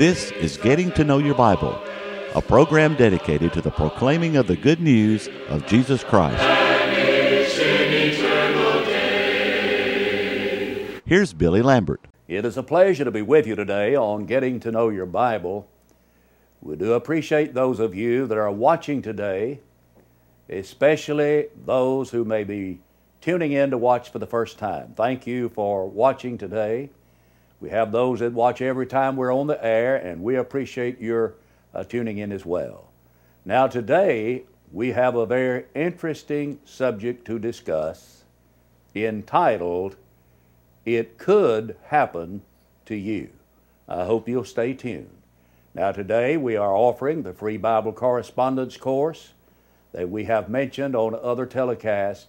This is Getting to Know Your Bible, a program dedicated to the proclaiming of the good news of Jesus Christ. Here's Billy Lambert. It is a pleasure to be with you today on Getting to Know Your Bible. We do appreciate those of you that are watching today, especially those who may be tuning in to watch for the first time. Thank you for watching today. We have those that watch every time we're on the air, and we appreciate your uh, tuning in as well. Now, today we have a very interesting subject to discuss entitled, It Could Happen to You. I hope you'll stay tuned. Now, today we are offering the free Bible correspondence course that we have mentioned on other telecasts.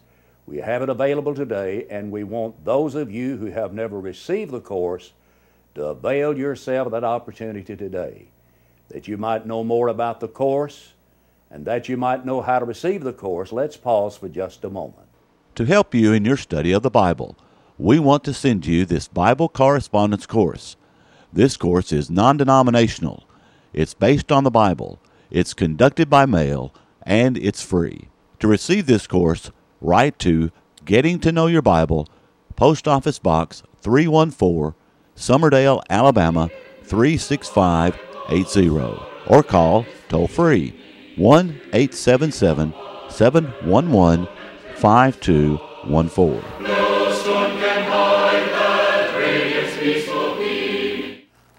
We have it available today, and we want those of you who have never received the course to avail yourself of that opportunity today, that you might know more about the course and that you might know how to receive the course. Let's pause for just a moment. To help you in your study of the Bible, we want to send you this Bible correspondence course. This course is non denominational, it's based on the Bible, it's conducted by mail, and it's free. To receive this course, write to Getting to Know Your Bible, Post Office Box 314, Summerdale, Alabama 36580, or call toll free 1 877 711 5214.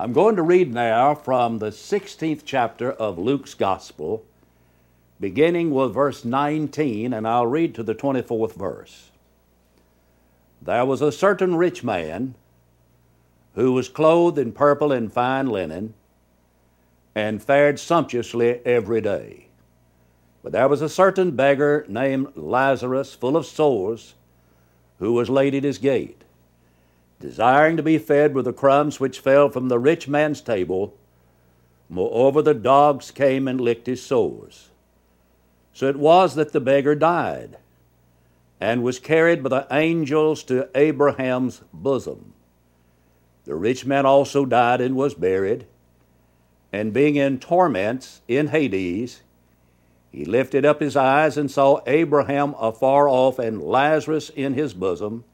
I'm going to read now from the 16th chapter of Luke's Gospel, beginning with verse 19, and I'll read to the 24th verse. There was a certain rich man who was clothed in purple and fine linen and fared sumptuously every day. But there was a certain beggar named Lazarus, full of sores, who was laid at his gate desiring to be fed with the crumbs which fell from the rich man's table. Moreover, the dogs came and licked his sores. So it was that the beggar died and was carried by the angels to Abraham's bosom. The rich man also died and was buried, and being in torments in Hades, he lifted up his eyes and saw Abraham afar off and Lazarus in his bosom.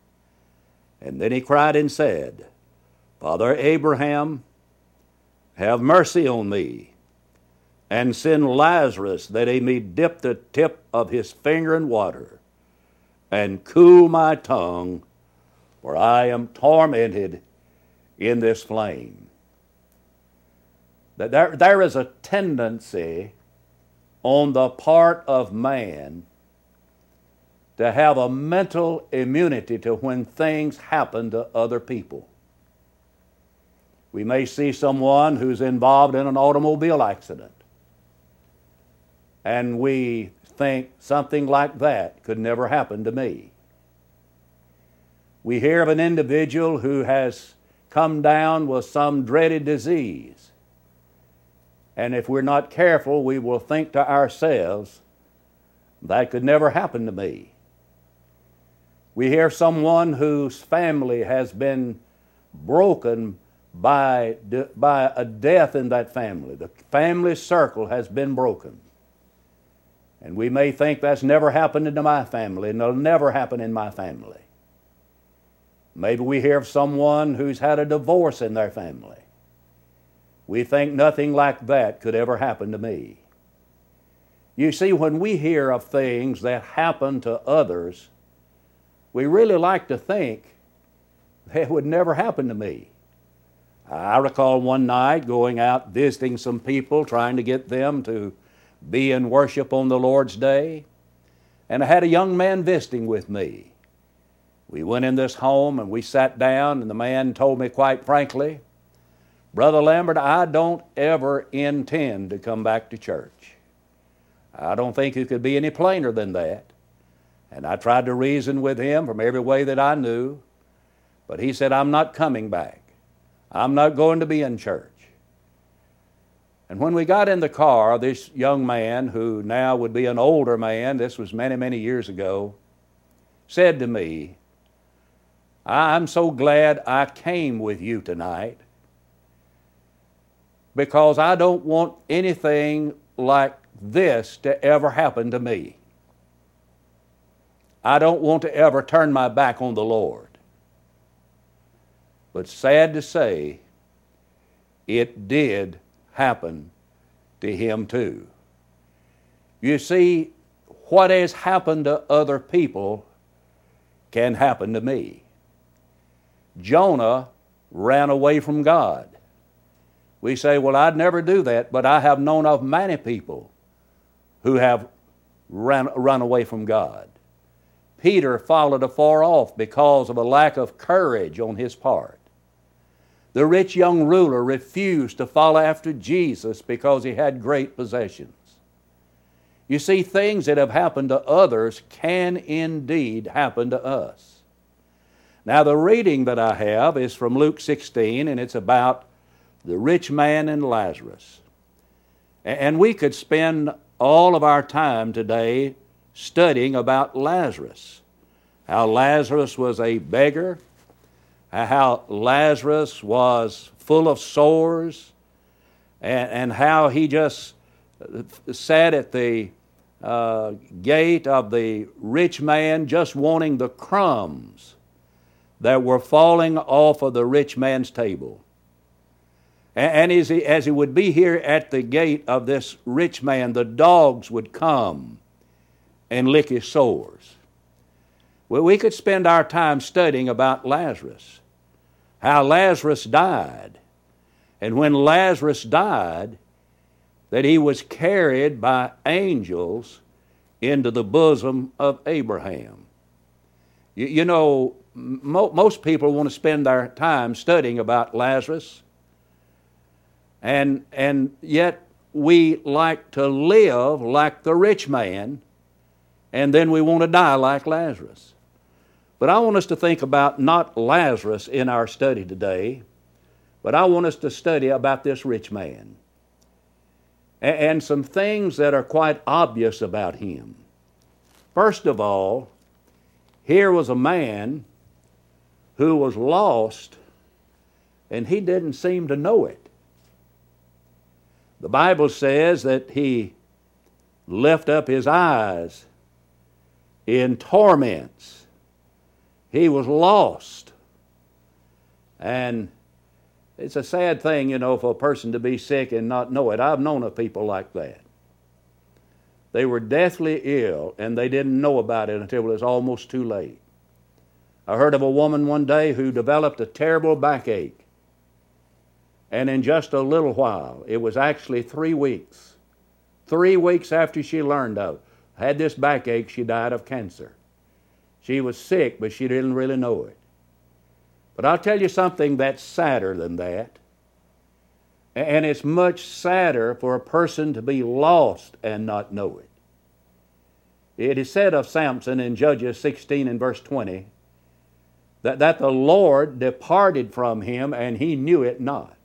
And then he cried and said, Father Abraham, have mercy on me, and send Lazarus that he may dip the tip of his finger in water, and cool my tongue, for I am tormented in this flame. That there, there is a tendency on the part of man to have a mental immunity to when things happen to other people. We may see someone who's involved in an automobile accident, and we think something like that could never happen to me. We hear of an individual who has come down with some dreaded disease, and if we're not careful, we will think to ourselves, that could never happen to me. We hear someone whose family has been broken by, by a death in that family. The family circle has been broken. And we may think that's never happened in my family, and it'll never happen in my family. Maybe we hear of someone who's had a divorce in their family. We think nothing like that could ever happen to me. You see, when we hear of things that happen to others, we really like to think that would never happen to me. I recall one night going out visiting some people, trying to get them to be in worship on the Lord's Day, and I had a young man visiting with me. We went in this home and we sat down, and the man told me quite frankly, Brother Lambert, I don't ever intend to come back to church. I don't think it could be any plainer than that. And I tried to reason with him from every way that I knew, but he said, I'm not coming back. I'm not going to be in church. And when we got in the car, this young man, who now would be an older man, this was many, many years ago, said to me, I'm so glad I came with you tonight because I don't want anything like this to ever happen to me. I don't want to ever turn my back on the Lord. But sad to say, it did happen to him too. You see, what has happened to other people can happen to me. Jonah ran away from God. We say, Well, I'd never do that, but I have known of many people who have ran, run away from God. Peter followed afar off because of a lack of courage on his part. The rich young ruler refused to follow after Jesus because he had great possessions. You see, things that have happened to others can indeed happen to us. Now, the reading that I have is from Luke 16, and it's about the rich man and Lazarus. And we could spend all of our time today studying about Lazarus. How Lazarus was a beggar, how Lazarus was full of sores, and, and how he just sat at the uh, gate of the rich man just wanting the crumbs that were falling off of the rich man's table. And as he, as he would be here at the gate of this rich man, the dogs would come and lick his sores. Well, we could spend our time studying about Lazarus, how Lazarus died. And when Lazarus died, that he was carried by angels into the bosom of Abraham. You, you know, mo- most people want to spend their time studying about Lazarus and, and yet we like to live like the rich man, and then we want to die like Lazarus. But I want us to think about not Lazarus in our study today, but I want us to study about this rich man and some things that are quite obvious about him. First of all, here was a man who was lost and he didn't seem to know it. The Bible says that he lift up his eyes in torments. He was lost. And it's a sad thing, you know, for a person to be sick and not know it. I've known of people like that. They were deathly ill and they didn't know about it until it was almost too late. I heard of a woman one day who developed a terrible backache. And in just a little while, it was actually three weeks, three weeks after she learned of, had this backache, she died of cancer. She was sick, but she didn't really know it. But I'll tell you something that's sadder than that. And it's much sadder for a person to be lost and not know it. It is said of Samson in Judges 16 and verse 20 that, that the Lord departed from him and he knew it not.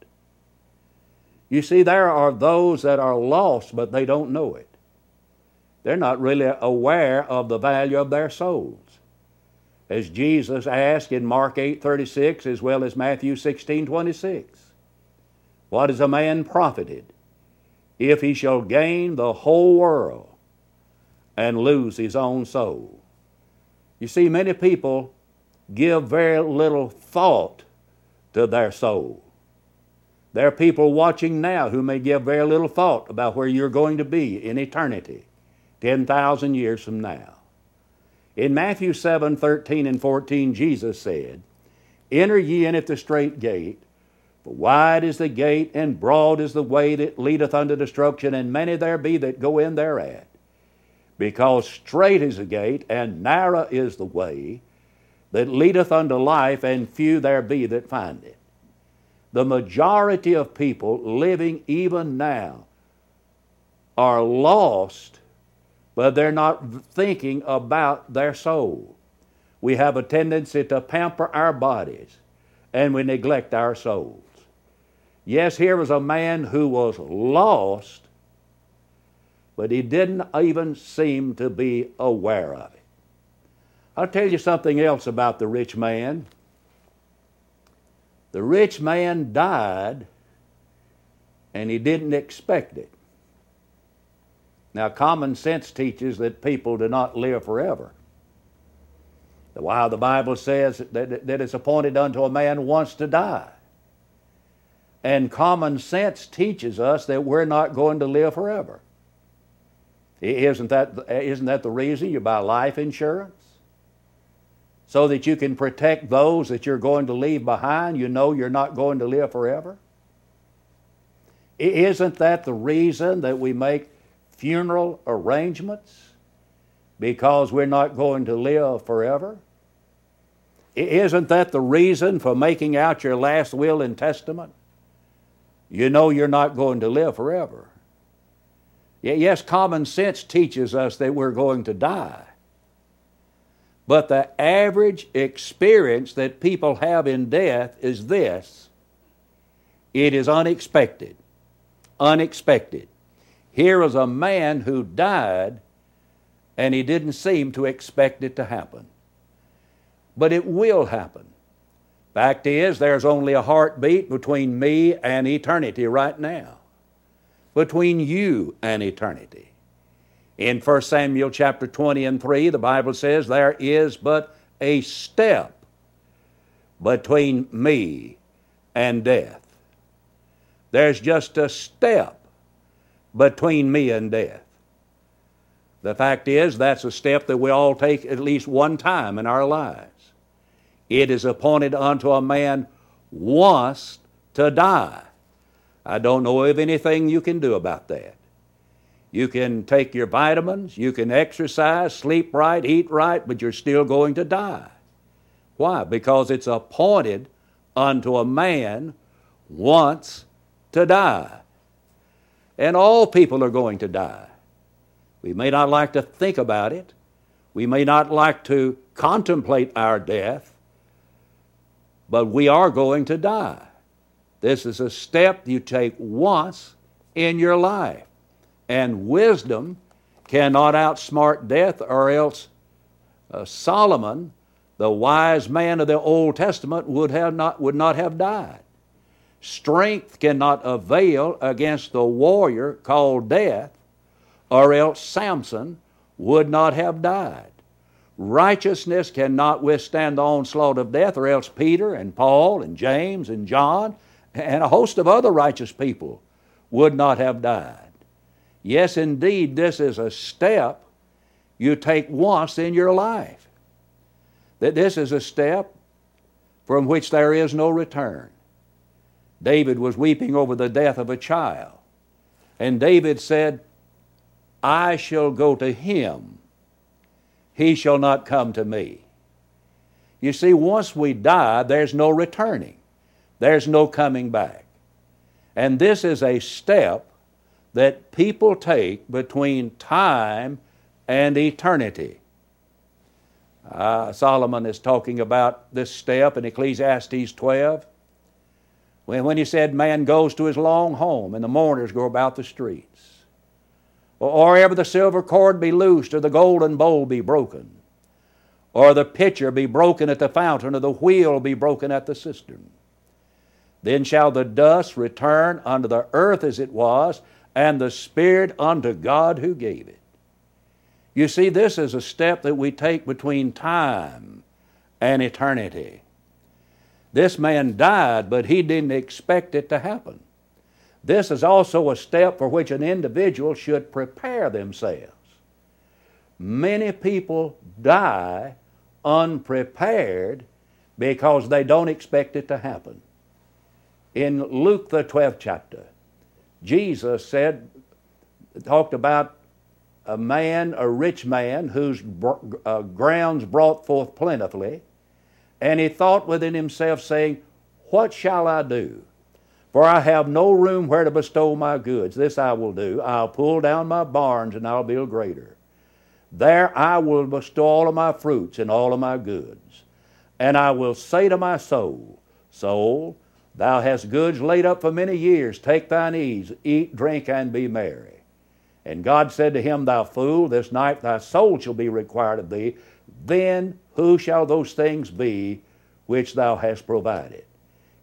You see, there are those that are lost, but they don't know it. They're not really aware of the value of their souls. As Jesus asked in Mark 8:36 as well as Matthew 16:26, what is a man profited if he shall gain the whole world and lose his own soul? You see, many people give very little thought to their soul. There are people watching now who may give very little thought about where you're going to be in eternity, 10,000 years from now. In Matthew 7 13 and 14, Jesus said, Enter ye in at the strait gate, for wide is the gate, and broad is the way that leadeth unto destruction, and many there be that go in thereat. Because strait is the gate, and narrow is the way that leadeth unto life, and few there be that find it the majority of people living even now are lost, but they're not thinking about their soul. We have a tendency to pamper our bodies and we neglect our souls. Yes, here was a man who was lost, but he didn't even seem to be aware of it. I'll tell you something else about the rich man. The rich man died and he didn't expect it. Now, common sense teaches that people do not live forever. While the Bible says that, that it's appointed unto a man once to die. And common sense teaches us that we're not going to live forever. Isn't that, isn't that the reason you buy life insurance? So that you can protect those that you're going to leave behind. You know you're not going to live forever. Isn't that the reason that we make funeral arrangements? Because we're not going to live forever? Isn't that the reason for making out your last will and testament? You know you're not going to live forever. Yes, common sense teaches us that we're going to die. But the average experience that people have in death is this it is unexpected. Unexpected. Here was a man who died, and he didn't seem to expect it to happen. But it will happen. Fact is, there's only a heartbeat between me and eternity right now between you and eternity. In 1 Samuel chapter 20 and 3, the Bible says, There is but a step between me and death. There's just a step between me and death. The fact is, that's a step that we all take at least one time in our lives. It is appointed unto a man once to die. I don't know of anything you can do about that. You can take your vitamins, you can exercise, sleep right, eat right, but you're still going to die. Why? Because it's appointed unto a man once to die. And all people are going to die. We may not like to think about it, we may not like to contemplate our death, but we are going to die. This is a step you take once in your life. And wisdom cannot outsmart death, or else uh, Solomon, the wise man of the Old Testament, would, have not, would not have died. Strength cannot avail against the warrior called death, or else Samson would not have died. Righteousness cannot withstand the onslaught of death, or else Peter and Paul and James and John and a host of other righteous people would not have died. Yes, indeed, this is a step you take once in your life. That this is a step from which there is no return. David was weeping over the death of a child. And David said, I shall go to him, he shall not come to me. You see, once we die, there's no returning. There's no coming back. And this is a step that people take between time and eternity. Uh, Solomon is talking about this step in Ecclesiastes 12 when, when he said, Man goes to his long home and the mourners go about the streets. Or, or ever the silver cord be loosed or the golden bowl be broken, or the pitcher be broken at the fountain or the wheel be broken at the cistern. Then shall the dust return unto the earth as it was, and the Spirit unto God who gave it. You see, this is a step that we take between time and eternity. This man died, but he didn't expect it to happen. This is also a step for which an individual should prepare themselves. Many people die unprepared because they don't expect it to happen. In Luke, the 12th chapter, Jesus said, talked about a man, a rich man, whose uh, grounds brought forth plentifully, and he thought within himself, saying, What shall I do? For I have no room where to bestow my goods. This I will do. I'll pull down my barns and I'll build greater. There I will bestow all of my fruits and all of my goods. And I will say to my soul, Soul, Thou hast goods laid up for many years. Take thine ease, eat, drink, and be merry. And God said to him, Thou fool, this night thy soul shall be required of thee. Then who shall those things be which thou hast provided?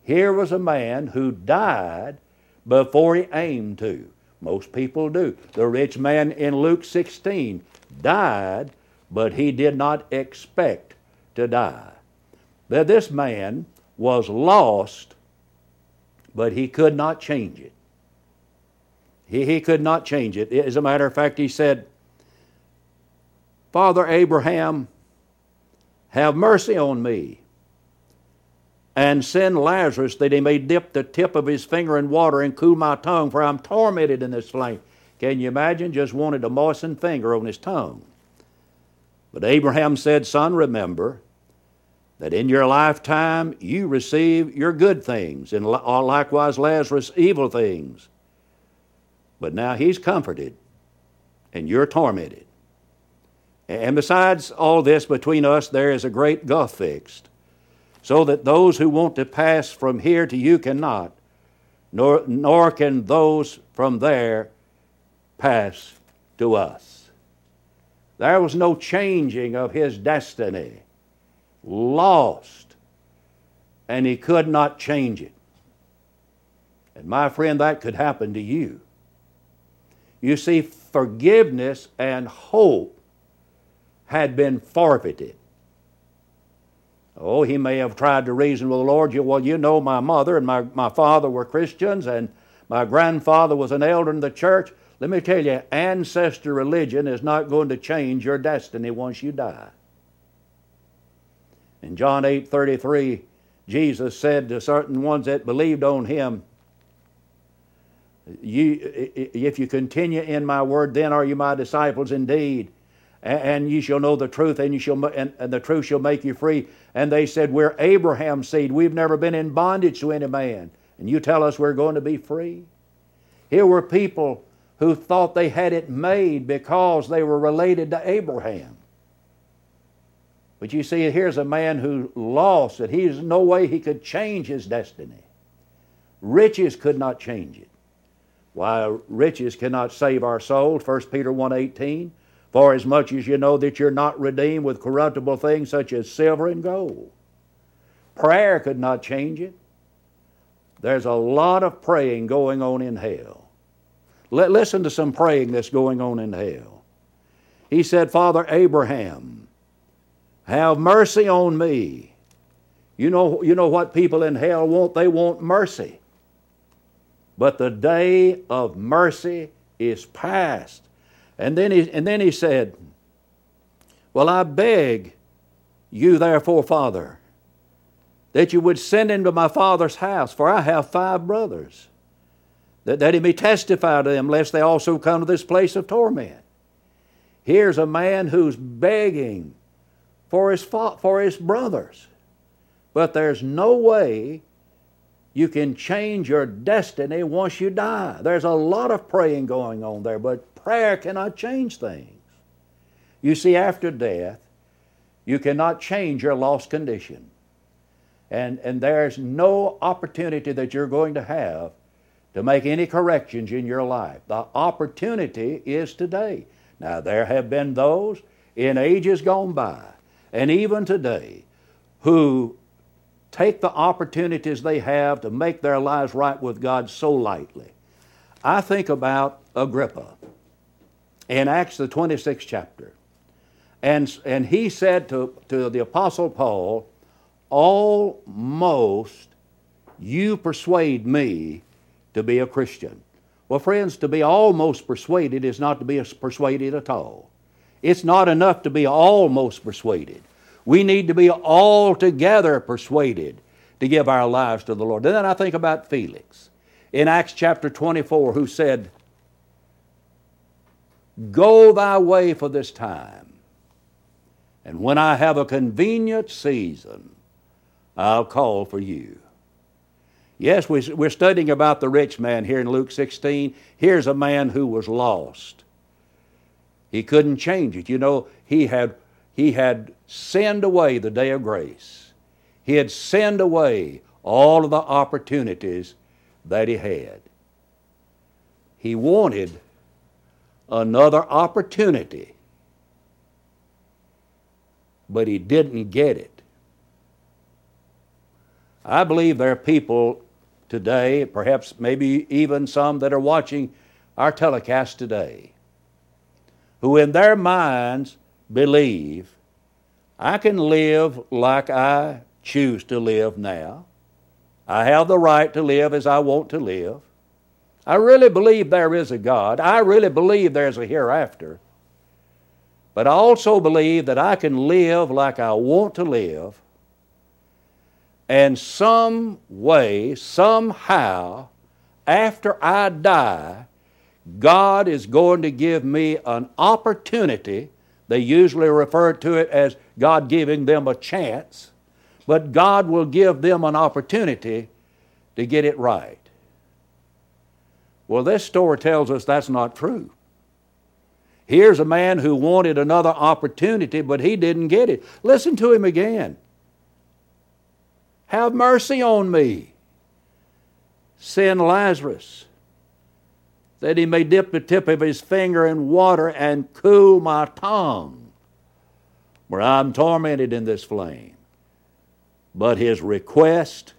Here was a man who died, before he aimed to. Most people do. The rich man in Luke 16 died, but he did not expect to die. That this man was lost, but he could not change it. He, he could not change it. As a matter of fact, he said, Father Abraham, have mercy on me, and send Lazarus that he may dip the tip of his finger in water and cool my tongue, for I'm tormented in this flame. Can you imagine? Just wanted a moistened finger on his tongue. But Abraham said, Son, remember that in your lifetime you receive your good things, and likewise Lazarus evil things. But now he's comforted, and you're tormented. And besides all this, between us there is a great gulf fixed, so that those who want to pass from here to you cannot, nor, nor can those from there pass to us. There was no changing of his destiny. Lost. And he could not change it. And my friend, that could happen to you. You see, forgiveness and hope had been forfeited. Oh, he may have tried to reason with the Lord. Well, you know, my mother and my, my father were Christians, and my grandfather was an elder in the church. Let me tell you, ancestor religion is not going to change your destiny once you die. In John 8 33, Jesus said to certain ones that believed on him, you, If you continue in my word, then are you my disciples indeed and ye shall know the truth, and, you shall, and, and the truth shall make you free. And they said, We're Abraham's seed. We've never been in bondage to any man. And you tell us we're going to be free? Here were people who thought they had it made because they were related to Abraham. But you see, here's a man who lost it. He's no way he could change his destiny. Riches could not change it. Why, riches cannot save our soul. 1 Peter 1.18 for as much as you know that you're not redeemed with corruptible things such as silver and gold. Prayer could not change it. There's a lot of praying going on in hell. Let, listen to some praying that's going on in hell. He said, Father Abraham, have mercy on me. You know, you know what people in hell want? They want mercy. But the day of mercy is past. And then he, and then he said, Well, I beg you, therefore, Father, that you would send him to my father's house, for I have five brothers, that, that he may testify to them, lest they also come to this place of torment. Here's a man who's begging for his, for his brothers. But there's no way you can change your destiny once you die. There's a lot of praying going on there, but Prayer cannot change things. You see, after death, you cannot change your lost condition. And, and there's no opportunity that you're going to have to make any corrections in your life. The opportunity is today. Now, there have been those in ages gone by, and even today, who take the opportunities they have to make their lives right with God so lightly. I think about Agrippa in Acts, the 26th chapter. And, and he said to, to the Apostle Paul, Almost you persuade me to be a Christian. Well, friends, to be almost persuaded is not to be persuaded at all. It's not enough to be almost persuaded. We need to be altogether persuaded to give our lives to the Lord. And then I think about Felix in Acts chapter 24, who said, Go thy way for this time. And when I have a convenient season, I'll call for you. Yes, we're studying about the rich man here in Luke 16. Here's a man who was lost. He couldn't change it. You know, he had, he had sinned away the day of grace. He had sinned away all of the opportunities that he had. He wanted another opportunity, but he didn't get it. I believe there are people today, perhaps maybe even some that are watching our telecast today, who in their minds believe I can live like I choose to live now. I have the right to live as I want to live. I really believe there is a God. I really believe there's a hereafter. But I also believe that I can live like I want to live. And some way, somehow, after I die, God is going to give me an opportunity. They usually refer to it as God giving them a chance, but God will give them an opportunity to get it right. Well, this story tells us that's not true. Here's a man who wanted another opportunity, but he didn't get it. Listen to him again. Have mercy on me. Send Lazarus that he may dip the tip of his finger in water and cool my tongue, where I'm tormented in this flame. But his request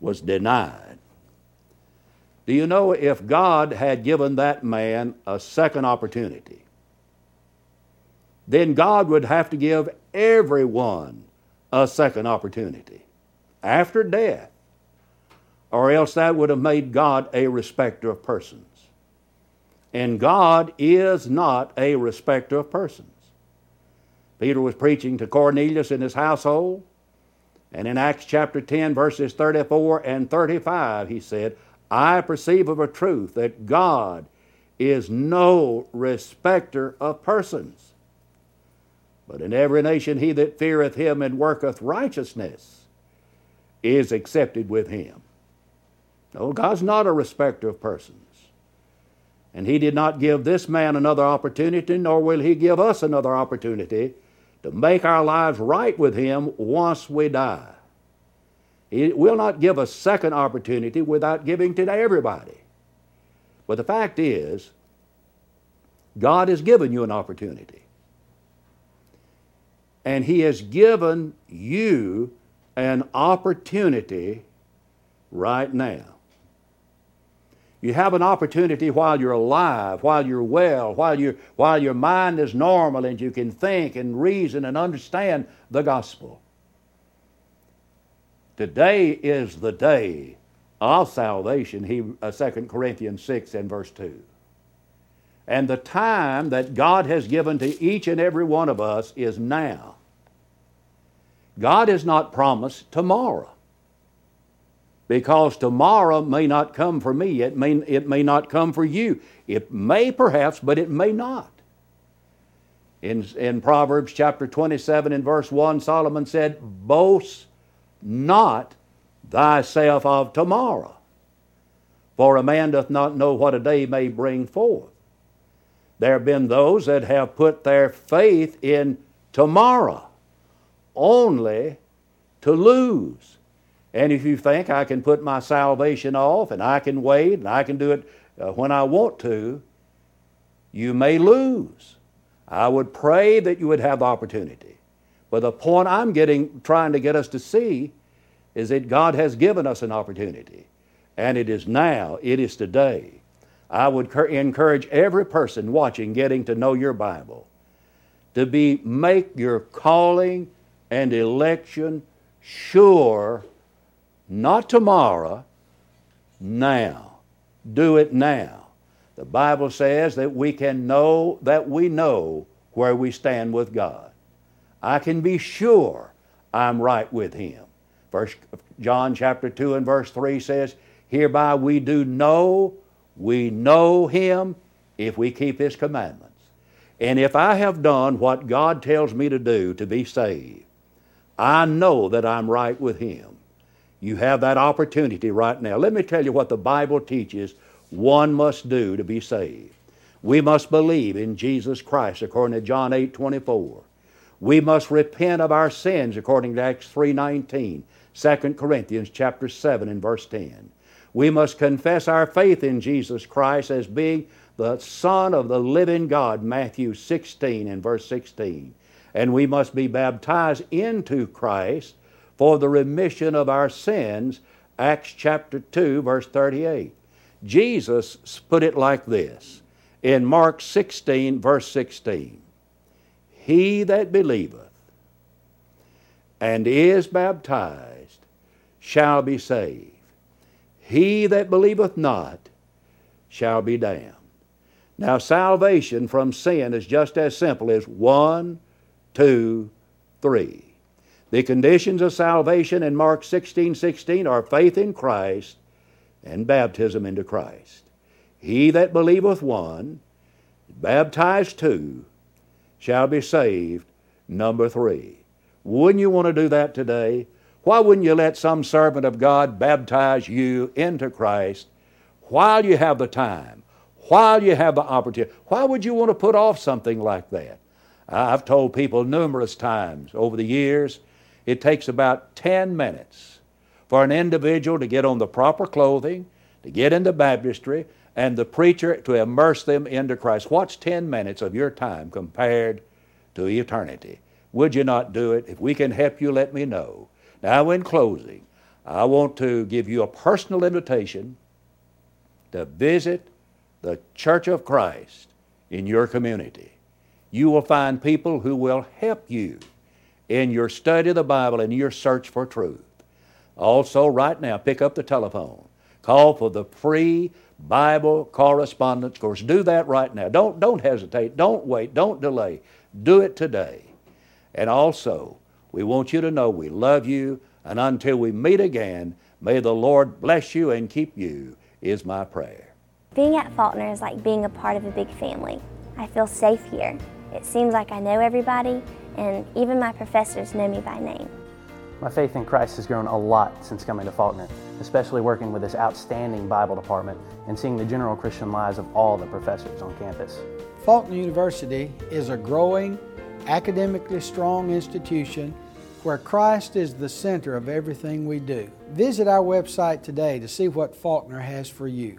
was denied. Do you know if God had given that man a second opportunity, then God would have to give everyone a second opportunity after death, or else that would have made God a respecter of persons. And God is not a respecter of persons. Peter was preaching to Cornelius in his household, and in Acts chapter 10, verses 34 and 35, he said, I perceive of a truth that God is no respecter of persons. But in every nation he that feareth him and worketh righteousness is accepted with him. No, God's not a respecter of persons. And he did not give this man another opportunity, nor will he give us another opportunity to make our lives right with him once we die. He will not give a second opportunity without giving to everybody. But the fact is, God has given you an opportunity. And He has given you an opportunity right now. You have an opportunity while you're alive, while you're well, while, you while your mind is normal and you can think and reason and understand the gospel. Today is the day of salvation, he, uh, 2 Corinthians 6 and verse 2. And the time that God has given to each and every one of us is now. God has not promised tomorrow because tomorrow may not come for me. It may, it may not come for you. It may perhaps, but it may not. In, in Proverbs chapter 27 and verse 1, Solomon said, Boast not thyself of tomorrow, for a man doth not know what a day may bring forth. There have been those that have put their faith in tomorrow only to lose. And if you think I can put my salvation off and I can wait and I can do it uh, when I want to, you may lose. I would pray that you would have the opportunity. But the point I'm getting, trying to get us to see is that God has given us an opportunity. And it is now, it is today. I would encourage every person watching, getting to know your Bible, to be make your calling and election sure not tomorrow, now. Do it now. The Bible says that we can know that we know where we stand with God. I can be sure I'm right with Him. First John chapter 2 and verse 3 says, Hereby we do know we know Him if we keep His commandments. And if I have done what God tells me to do to be saved, I know that I'm right with Him. You have that opportunity right now. Let me tell you what the Bible teaches one must do to be saved. We must believe in Jesus Christ according to John 8 24. We must repent of our sins according to Acts 3:19, 2 Corinthians chapter 7 and verse 10. We must confess our faith in Jesus Christ as being the Son of the living God, Matthew 16 and verse 16. And we must be baptized into Christ for the remission of our sins Acts chapter 2, verse 38. Jesus put it like this in Mark 16, verse 16 He that believeth and is baptized shall be saved. He that believeth not shall be damned. Now, salvation from sin is just as simple as one, two, three. The conditions of salvation in Mark 16 16 are faith in Christ and baptism into Christ. He that believeth one, baptized two, shall be saved, number three. Wouldn't you want to do that today? Why wouldn't you let some servant of God baptize you into Christ while you have the time, while you have the opportunity? Why would you want to put off something like that? I've told people numerous times over the years, it takes about 10 minutes for an individual to get on the proper clothing, to get into baptistry, and the preacher to immerse them into Christ. What's 10 minutes of your time compared to eternity? Would you not do it? If we can help you, let me know. Now, in closing, I want to give you a personal invitation to visit the Church of Christ in your community. You will find people who will help you in your study of the Bible and your search for truth. Also, right now, pick up the telephone. Call for the free Bible correspondence course. Do that right now. Don't, don't hesitate. Don't wait. Don't delay. Do it today. And also, we want you to know we love you, and until we meet again, may the Lord bless you and keep you, is my prayer. Being at Faulkner is like being a part of a big family. I feel safe here. It seems like I know everybody, and even my professors know me by name. My faith in Christ has grown a lot since coming to Faulkner, especially working with this outstanding Bible department and seeing the general Christian lives of all the professors on campus. Faulkner University is a growing, academically strong institution where Christ is the center of everything we do. Visit our website today to see what Faulkner has for you.